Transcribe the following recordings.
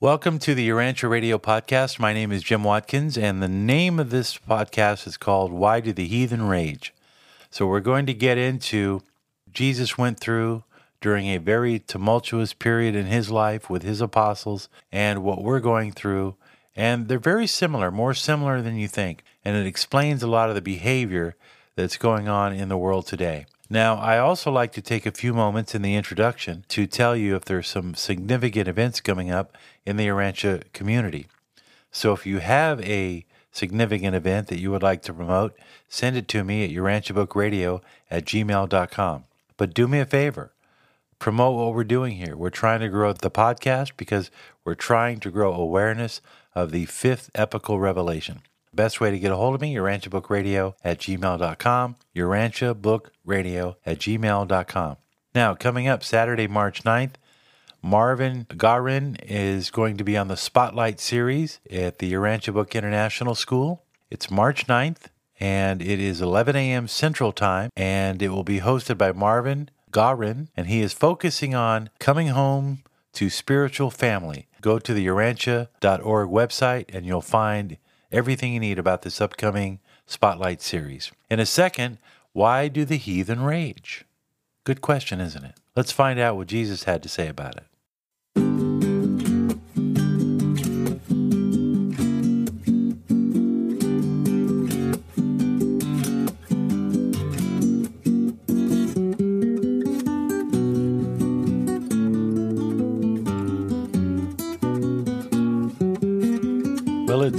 Welcome to the Urantia Radio Podcast. My name is Jim Watkins, and the name of this podcast is called Why Do the Heathen Rage? So, we're going to get into Jesus went through during a very tumultuous period in his life with his apostles and what we're going through. And they're very similar, more similar than you think. And it explains a lot of the behavior that's going on in the world today. Now, I also like to take a few moments in the introduction to tell you if there's some significant events coming up in the Urantia community. So if you have a significant event that you would like to promote, send it to me at urantiabookradio at gmail.com. But do me a favor, promote what we're doing here. We're trying to grow the podcast because we're trying to grow awareness of the fifth epical revelation. Best way to get a hold of me, urantiabookradio at gmail.com, urantiabookradio at gmail.com. Now, coming up Saturday, March 9th, Marvin Garin is going to be on the Spotlight series at the Urantia Book International School. It's March 9th, and it is 11 a.m. Central Time, and it will be hosted by Marvin Garin, and he is focusing on coming home to spiritual family. Go to the urantia.org website, and you'll find everything you need about this upcoming Spotlight series. In a second, why do the heathen rage? Good question, isn't it? Let's find out what Jesus had to say about it.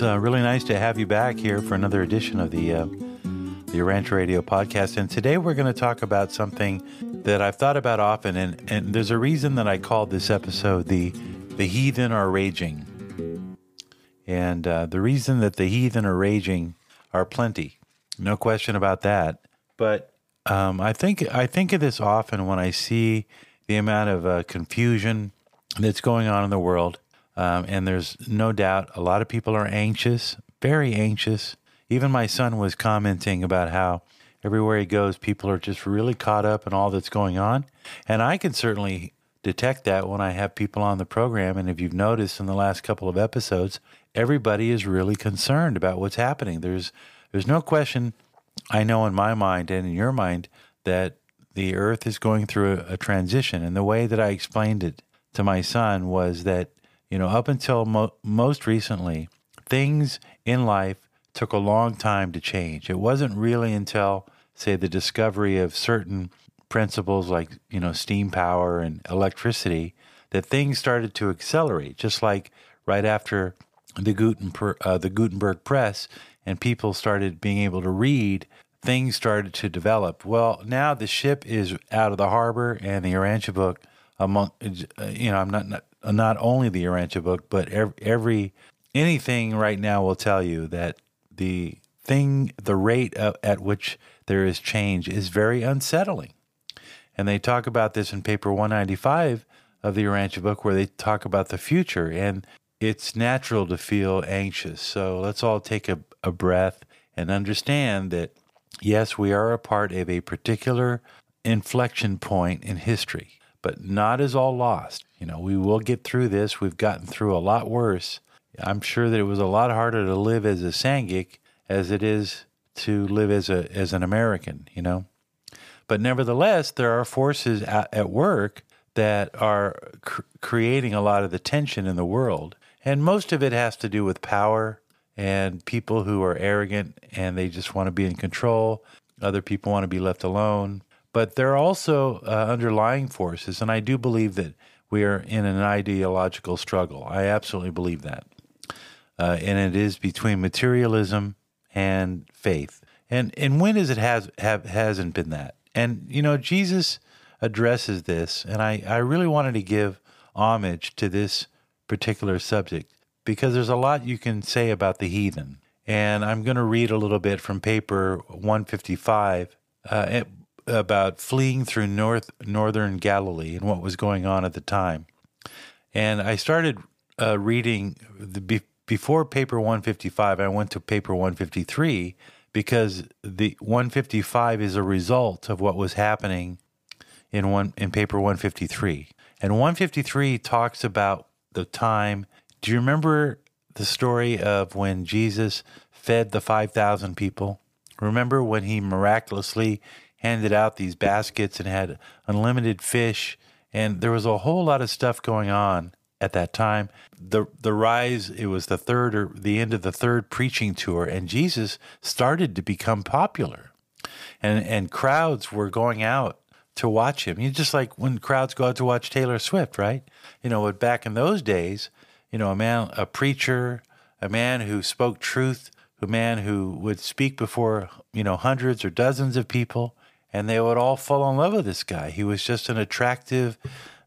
It's uh, really nice to have you back here for another edition of the uh, the Urantia Radio podcast. And today we're going to talk about something that I've thought about often, and, and there's a reason that I called this episode the the heathen are raging. And uh, the reason that the heathen are raging are plenty, no question about that. But um, I think I think of this often when I see the amount of uh, confusion that's going on in the world um, and there's no doubt a lot of people are anxious, very anxious. Even my son was commenting about how everywhere he goes, people are just really caught up in all that's going on. And I can certainly detect that when I have people on the program. And if you've noticed in the last couple of episodes, everybody is really concerned about what's happening. There's there's no question I know in my mind and in your mind that the earth is going through a, a transition. And the way that I explained it to my son was that you know, up until mo- most recently, things in life took a long time to change. It wasn't really until, say, the discovery of certain principles like, you know, steam power and electricity that things started to accelerate, just like right after the, Gutenberg, uh, the Gutenberg press and people started being able to read, things started to develop. Well, now the ship is out of the harbor and the Urantia book among, uh, you know, I'm not, not Uh, not only the Urantia book, but every, every anything right now will tell you that the thing, the rate of, at which there is change is very unsettling. And they talk about this in paper 195 of the Urantia book, where they talk about the future. And it's natural to feel anxious. So let's all take a, a breath and understand that, yes, we are a part of a particular inflection point in history but not as all lost. You know, we will get through this. We've gotten through a lot worse. I'm sure that it was a lot harder to live as a Sangik as it is to live as a as an American, you know. But nevertheless, there are forces at, at work that are cr- creating a lot of the tension in the world, and most of it has to do with power and people who are arrogant and they just want to be in control. Other people want to be left alone. But there are also uh, underlying forces, and I do believe that we are in an ideological struggle. I absolutely believe that. Uh, and it is between materialism and faith. And and when is it has have hasn't been that? And you know, Jesus addresses this, and I, I really wanted to give homage to this particular subject because there's a lot you can say about the heathen. And I'm going to read a little bit from paper 155. Uh, about fleeing through north northern Galilee and what was going on at the time. And I started uh, reading the be, before paper 155. I went to paper 153 because the 155 is a result of what was happening in one in paper 153. And 153 talks about the time. Do you remember the story of when Jesus fed the 5,000 people? Remember when he miraculously handed out these baskets and had unlimited fish? And there was a whole lot of stuff going on at that time. The the rise, it was the third or the end of the third preaching tour, and Jesus started to become popular. And and crowds were going out to watch him. You just like when crowds go out to watch Taylor Swift, right? You know, back in those days, you know, a man, a preacher, a man who spoke truth, a man who would speak before, you know, hundreds or dozens of people, and they would all fall in love with this guy. He was just an attractive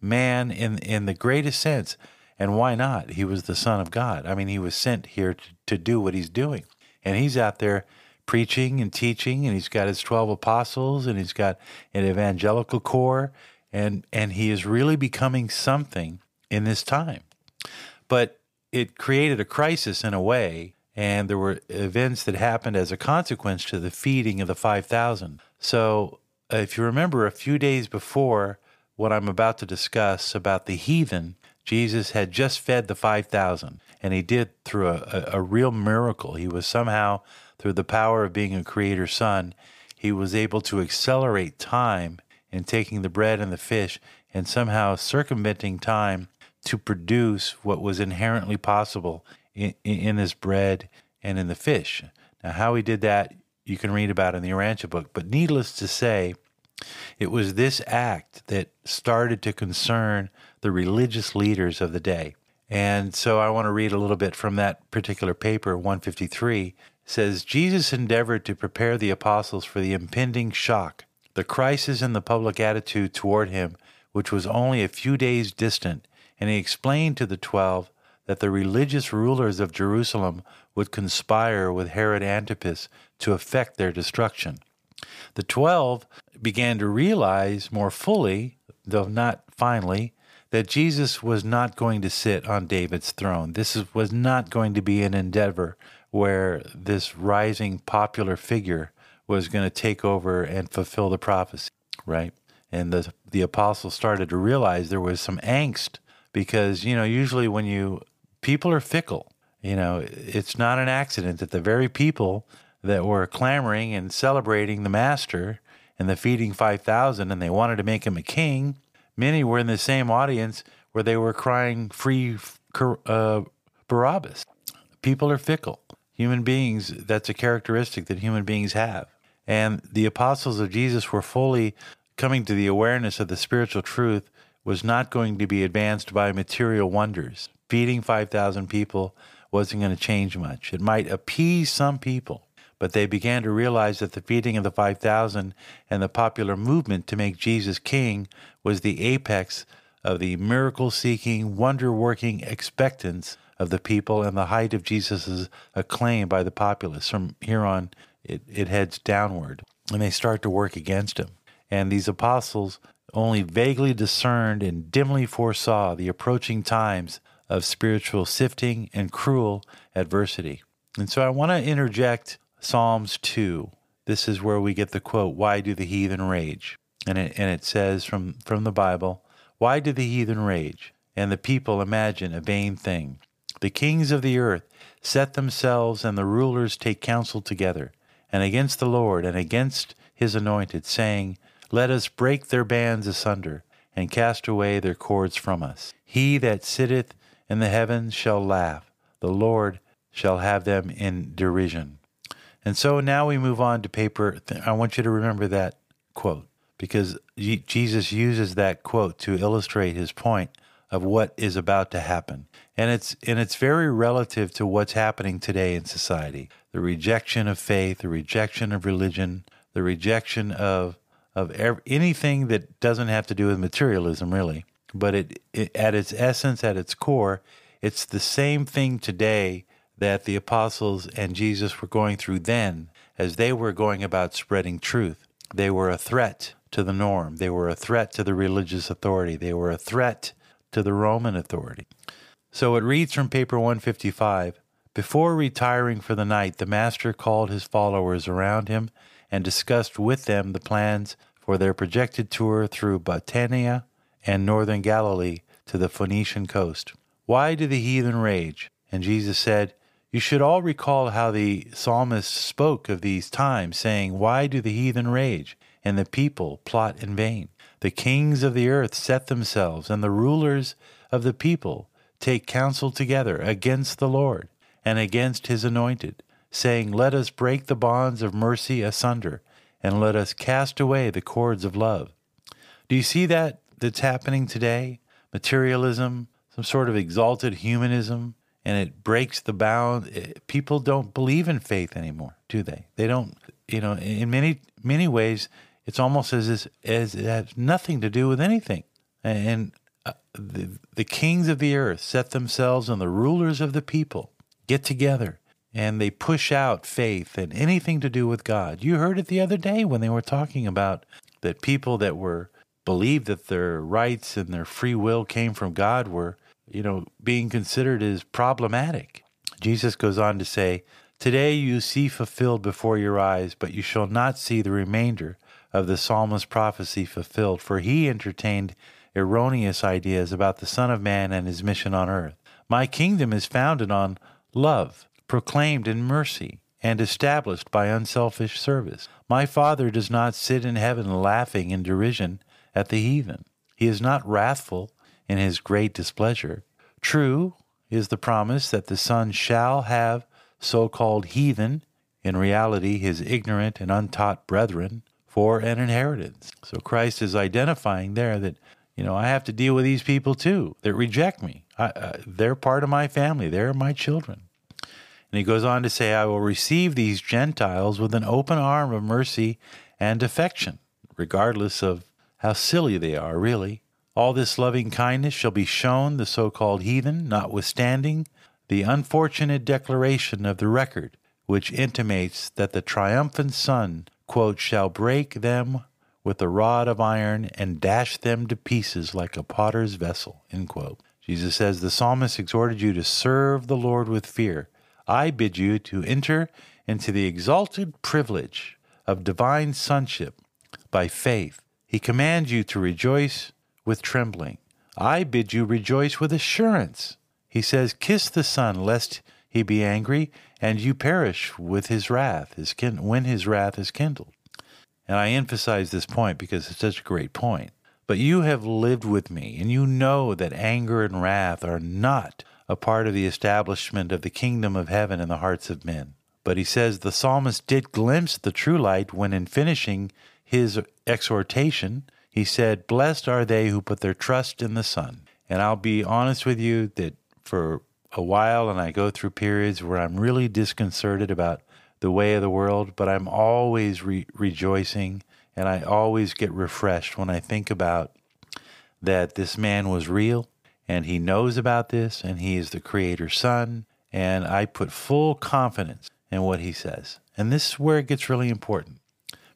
man in in the greatest sense. And why not? He was the son of God. I mean, he was sent here to, to do what he's doing. And he's out there preaching and teaching, and he's got his 12 apostles, and he's got an evangelical corps, and, and he is really becoming something in this time. But it created a crisis in a way, and there were events that happened as a consequence to the feeding of the 5,000. So, uh, if you remember, a few days before what I'm about to discuss about the heathen, Jesus had just fed the 5,000, and he did through a, a, a, real miracle. He was somehow, through the power of being a creator son, he was able to accelerate time in taking the bread and the fish and somehow circumventing time to produce what was inherently possible in, in this bread and in the fish. Now, how he did that, you can read about in the Urantia book. But needless to say, it was this act that started to concern the religious leaders of the day. And so I want to read a little bit from that particular paper, 153. It says Jesus endeavored to prepare the apostles for the impending shock, the crisis in the public attitude toward him, which was only a few days distant, and he explained to the twelve that the religious rulers of Jerusalem would conspire with Herod Antipas to effect their destruction. The twelve began to realize more fully, though not finally, that Jesus was not going to sit on David's throne. This was not going to be an endeavor where this rising popular figure was going to take over and fulfill the prophecy, right? And the the apostles started to realize there was some angst because, you know, usually when you people are fickle. You know, it's not an accident that the very people that were clamoring and celebrating the master and the feeding 5,000 and they wanted to make him a king, many were in the same audience where they were crying free uh, Barabbas. People are fickle. Human beings, that's a characteristic that human beings have. And the apostles of Jesus were fully coming to the awareness of the spiritual truth was not going to be advanced by material wonders. Feeding 5,000 people wasn't going to change much. It might appease some people, but they began to realize that the feeding of the 5,000 and the popular movement to make Jesus king was the apex of the miracle seeking, wonder working expectance of the people and the height of Jesus' acclaim by the populace. From here on, it, it heads downward, and they start to work against him. And these apostles only vaguely discerned and dimly foresaw the approaching times of spiritual sifting and cruel adversity. And so I want to interject Psalms 2. This is where we get the quote, Why do the heathen rage? And it, and it says from, from the Bible, Why do the heathen rage? And the people imagine a vain thing. The kings of the earth set themselves, and the rulers take counsel together, and against the Lord and against his anointed, saying, Let us break their bands asunder, and cast away their cords from us. He that sitteth in the heavens shall laugh, the Lord shall have them in derision. And so now we move on to paper. I want you to remember that quote because Jesus uses that quote to illustrate his point of what is about to happen. And it's and it's very relative to what's happening today in society. The rejection of faith, the rejection of religion, the rejection of of every, anything that doesn't have to do with materialism really. But it, it at its essence, at its core, it's the same thing today that the apostles and Jesus were going through then as they were going about spreading truth. They were a threat to the norm, they were a threat to the religious authority, they were a threat to the Roman authority. So it reads from paper 155 Before retiring for the night, the Master called his followers around him and discussed with them the plans for their projected tour through Batanea and northern Galilee to the Phoenician coast. Why do the heathen rage? And Jesus said, You should all recall how the psalmist spoke of these times, saying, Why do the heathen rage, and the people plot in vain? The kings of the earth set themselves, and the rulers of the people take counsel together against the Lord and against his anointed, saying, Let us break the bonds of mercy asunder, and let us cast away the cords of love. Do you see that that's happening today? Materialism, some sort of exalted humanism, and it breaks the bound. Eh, people don't believe in faith anymore, do they? They don't, you know, in many, many ways, it's almost as, as, as it has nothing to do with anything. And uh, the, the kings of the earth set themselves and the rulers of the people get together and they push out faith and anything to do with God. You heard it the other day when they were talking about that people that were believed that their rights and their free will came from God were, you know, being considered as problematic. Jesus goes on to say, Today you see fulfilled before your eyes, but you shall not see the remainder of the psalmist's prophecy fulfilled, for he entertained erroneous ideas about the Son of Man and his mission on earth. My kingdom is founded on love, proclaimed in mercy, and established by unselfish service. My Father does not sit in heaven laughing in derision at the heathen. He is not wrathful in his great displeasure. True is the promise that the Son shall have so called heathen, in reality his ignorant and untaught brethren, for an inheritance. So Christ is identifying there that, you know, I have to deal with these people too that reject me. I, uh, they're part of my family, they're my children. And he goes on to say, I will receive these Gentiles with an open arm of mercy and affection, regardless of how silly they are, really. All this loving kindness shall be shown the so called heathen, notwithstanding the unfortunate declaration of the record, which intimates that the triumphant Son quote, shall break them with a rod of iron and dash them to pieces like a potter's vessel. Jesus says, The psalmist exhorted you to serve the Lord with fear. I bid you to enter into the exalted privilege of divine sonship by faith. He commands you to rejoice with trembling. I bid you rejoice with assurance. He says, Kiss the Son, lest he be angry, and you perish with his wrath, his kin- when his wrath is kindled. And I emphasize this point because it's such a great point. But you have lived with me, and you know that anger and wrath are not a part of the establishment of the kingdom of heaven in the hearts of men. But he says the psalmist did glimpse the true light when, in finishing his exhortation, he said, Blessed are they who put their trust in the Son. And I'll be honest with you that for a while and I go through periods where I'm really disconcerted about the way of the world, but I'm always re- rejoicing and I always get refreshed when I think about that this man was real and he knows about this and he is the creator's son and I put full confidence in what he says. And this is where it gets really important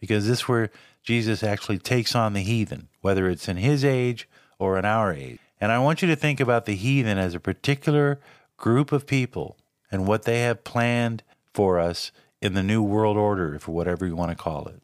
because this is where Jesus actually takes on the heathen, whether it's in his age or in our age. And I want you to think about the heathen as a particular group of people and what they have planned for us in the New World Order, for whatever you want to call it.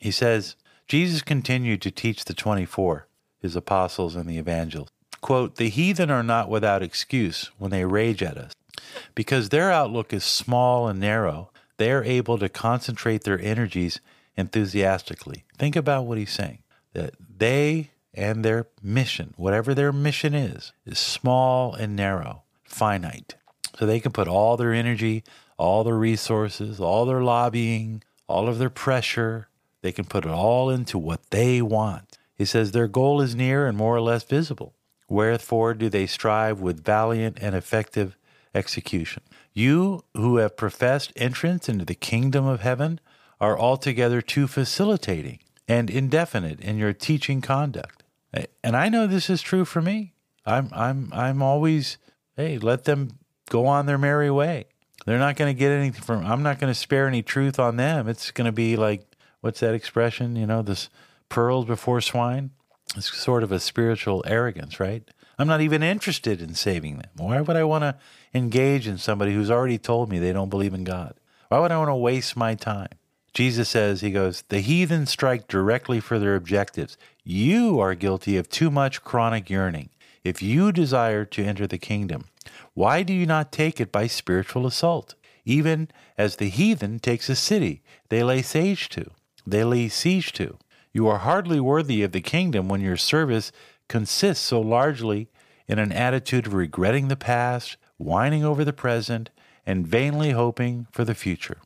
He says, Jesus continued to teach the 24, his apostles and the evangelists. Quote, the heathen are not without excuse when they rage at us. Because their outlook is small and narrow, they are able to concentrate their energies enthusiastically. Think about what he's saying that they and their mission, whatever their mission is, is small and narrow finite. So they can put all their energy, all their resources, all their lobbying, all of their pressure, they can put it all into what they want. He says their goal is near and more or less visible. Wherefore do they strive with valiant and effective execution. You who have professed entrance into the kingdom of heaven are altogether too facilitating and indefinite in your teaching conduct. And I know this is true for me. I'm I'm I'm always hey, let them go on their merry way. They're not going to get anything from. I'm not going to spare any truth on them. It's going to be like what's that expression? You know, this pearls before swine. It's sort of a spiritual arrogance, right? I'm not even interested in saving them. Why would I want to engage in somebody who's already told me they don't believe in God? Why would I want to waste my time? Jesus says, He goes, the heathen strike directly for their objectives. You are guilty of too much chronic yearning. if you desire to enter the kingdom, why do you not take it by spiritual assault? Even as the heathen takes a city they lay siege to, they lay siege to. You are hardly worthy of the kingdom when your service consists so largely in an attitude of regretting the past, whining over the present, and vainly hoping for the future.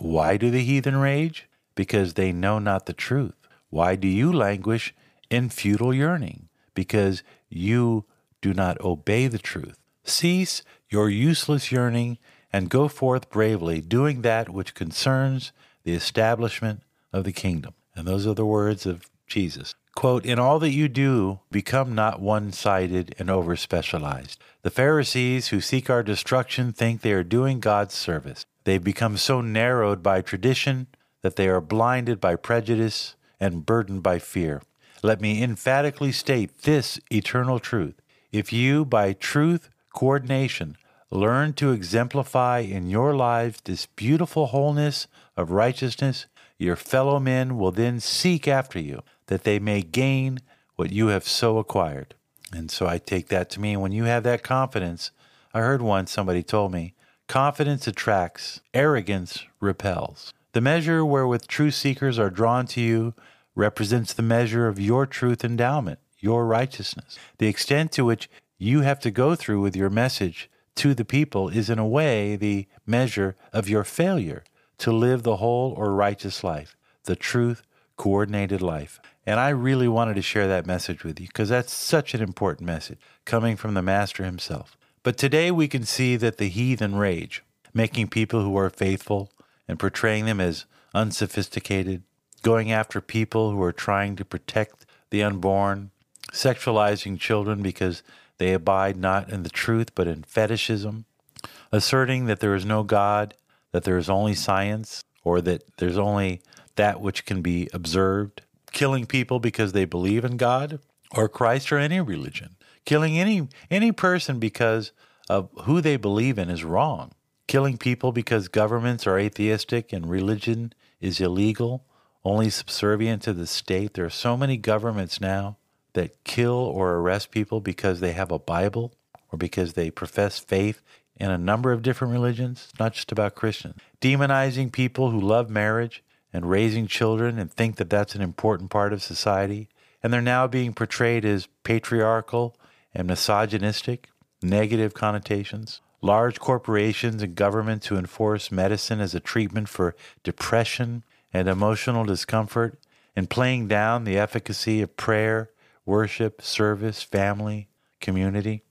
Why do the heathen rage? Because they know not the truth. Why do you languish in futile yearning? Because you do not obey the truth. Cease your useless yearning and go forth bravely, doing that which concerns the establishment of the kingdom. And those are the words of Jesus. Quote, In all that you do, become not one sided and over specialized. The Pharisees who seek our destruction think they are doing God's service. They've become so narrowed by tradition that they are blinded by prejudice and burdened by fear. Let me emphatically state this eternal truth. If you, by truth coordination, learn to exemplify in your lives this beautiful wholeness of righteousness, your fellow men will then seek after you, that they may gain what you have so acquired. And so I take that to mean when you have that confidence, I heard once somebody told me, confidence attracts, arrogance repels. The measure wherewith true seekers are drawn to you represents the measure of your truth endowment, your righteousness. The extent to which you have to go through with your message to the people is, in a way, the measure of your failure to live the whole or righteous life, the truth coordinated life. And I really wanted to share that message with you because that's such an important message coming from the Master himself. But today we can see that the heathen rage, making people who are faithful and portraying them as unsophisticated, going after people who are trying to protect the unborn, sexualizing children because they abide not in the truth but in fetishism, asserting that there is no God, that there is only science, or that there's only that which can be observed, killing people because they believe in God or Christ or any religion. Killing any any person because of who they believe in is wrong. Killing people because governments are atheistic and religion is illegal only subservient to the state. There are so many governments now that kill or arrest people because they have a Bible or because they profess faith in a number of different religions, not just about Christians. Demonizing people who love marriage and raising children and think that that's an important part of society. And they're now being portrayed as patriarchal and misogynistic, negative connotations. Large corporations and governments who enforce medicine as a treatment for depression and emotional discomfort and playing down the efficacy of prayer, worship, service, family, community.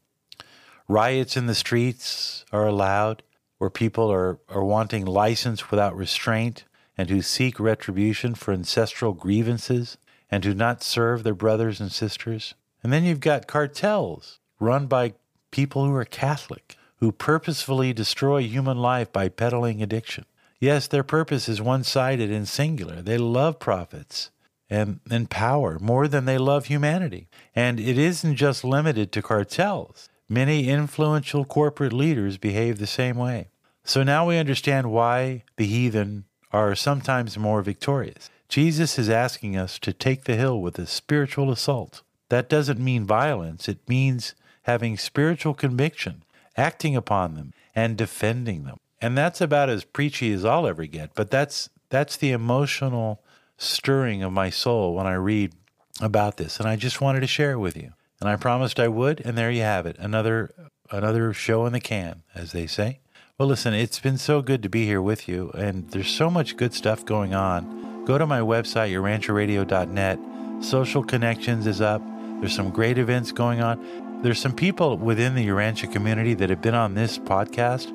Riots in the streets are allowed where people are, are wanting license without restraint and who seek retribution for ancestral grievances and do not serve their brothers and sisters. And then you've got cartels run by people who are Catholic, who purposefully destroy human life by peddling addiction. Yes, their purpose is one sided and singular. They love profits and, and power more than they love humanity. And it isn't just limited to cartels. Many influential corporate leaders behave the same way. So now we understand why the heathen are sometimes more victorious. Jesus is asking us to take the hill with a spiritual assault. That doesn't mean violence, it means having spiritual conviction, acting upon them, and defending them. And that's about as preachy as I'll ever get. But that's that's the emotional stirring of my soul when I read about this. And I just wanted to share it with you. And I promised I would, and there you have it. Another another show in the can, as they say. Well, listen, it's been so good to be here with you, and there's so much good stuff going on. Go to my website, urantiaradio.net. Social Connections is up. There's some great events going on. There's some people within the Urantia community that have been on this podcast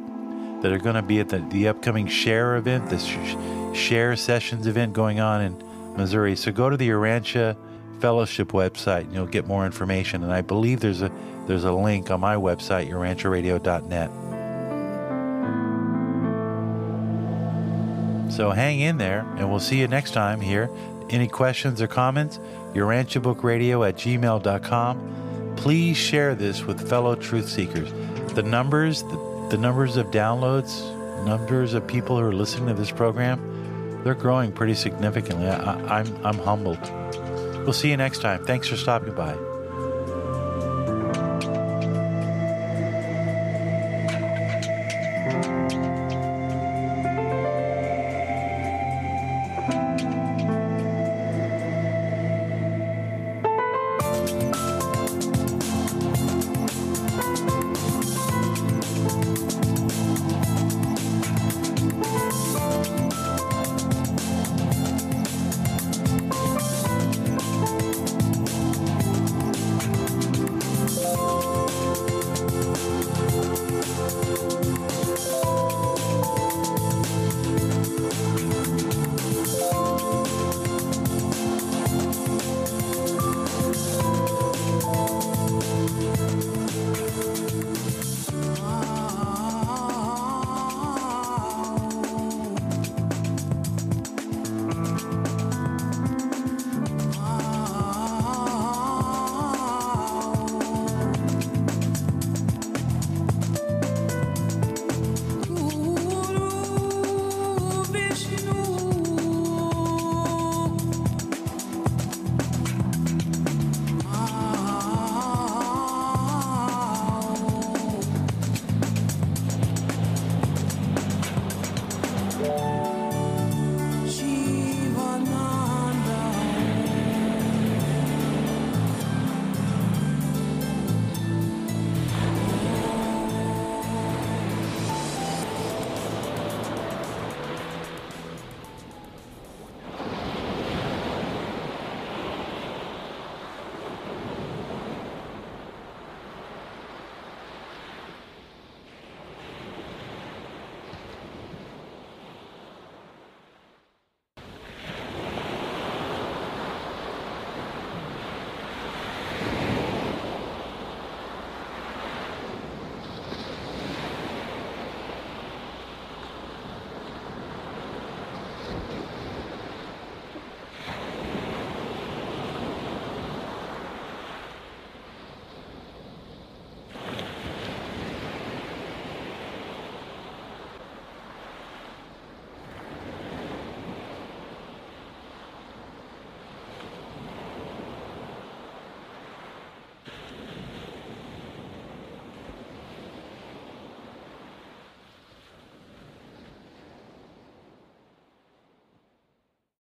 that are going to be at the, the upcoming Share event, the Share Sessions event going on in Missouri. So go to the Urantia Fellowship website and you'll get more information. And I believe there's a there's a link on my website, urantiaradio.net. So hang in there, and we'll see you next time here. Any questions or comments? UrantiaBookRadio at gmail.com. Please share this with fellow truth seekers. The numbers, the the numbers of downloads, numbers of people who are listening to this program, they're growing pretty significantly. I, I'm, I'm humbled. We'll see you next time. Thanks for stopping by.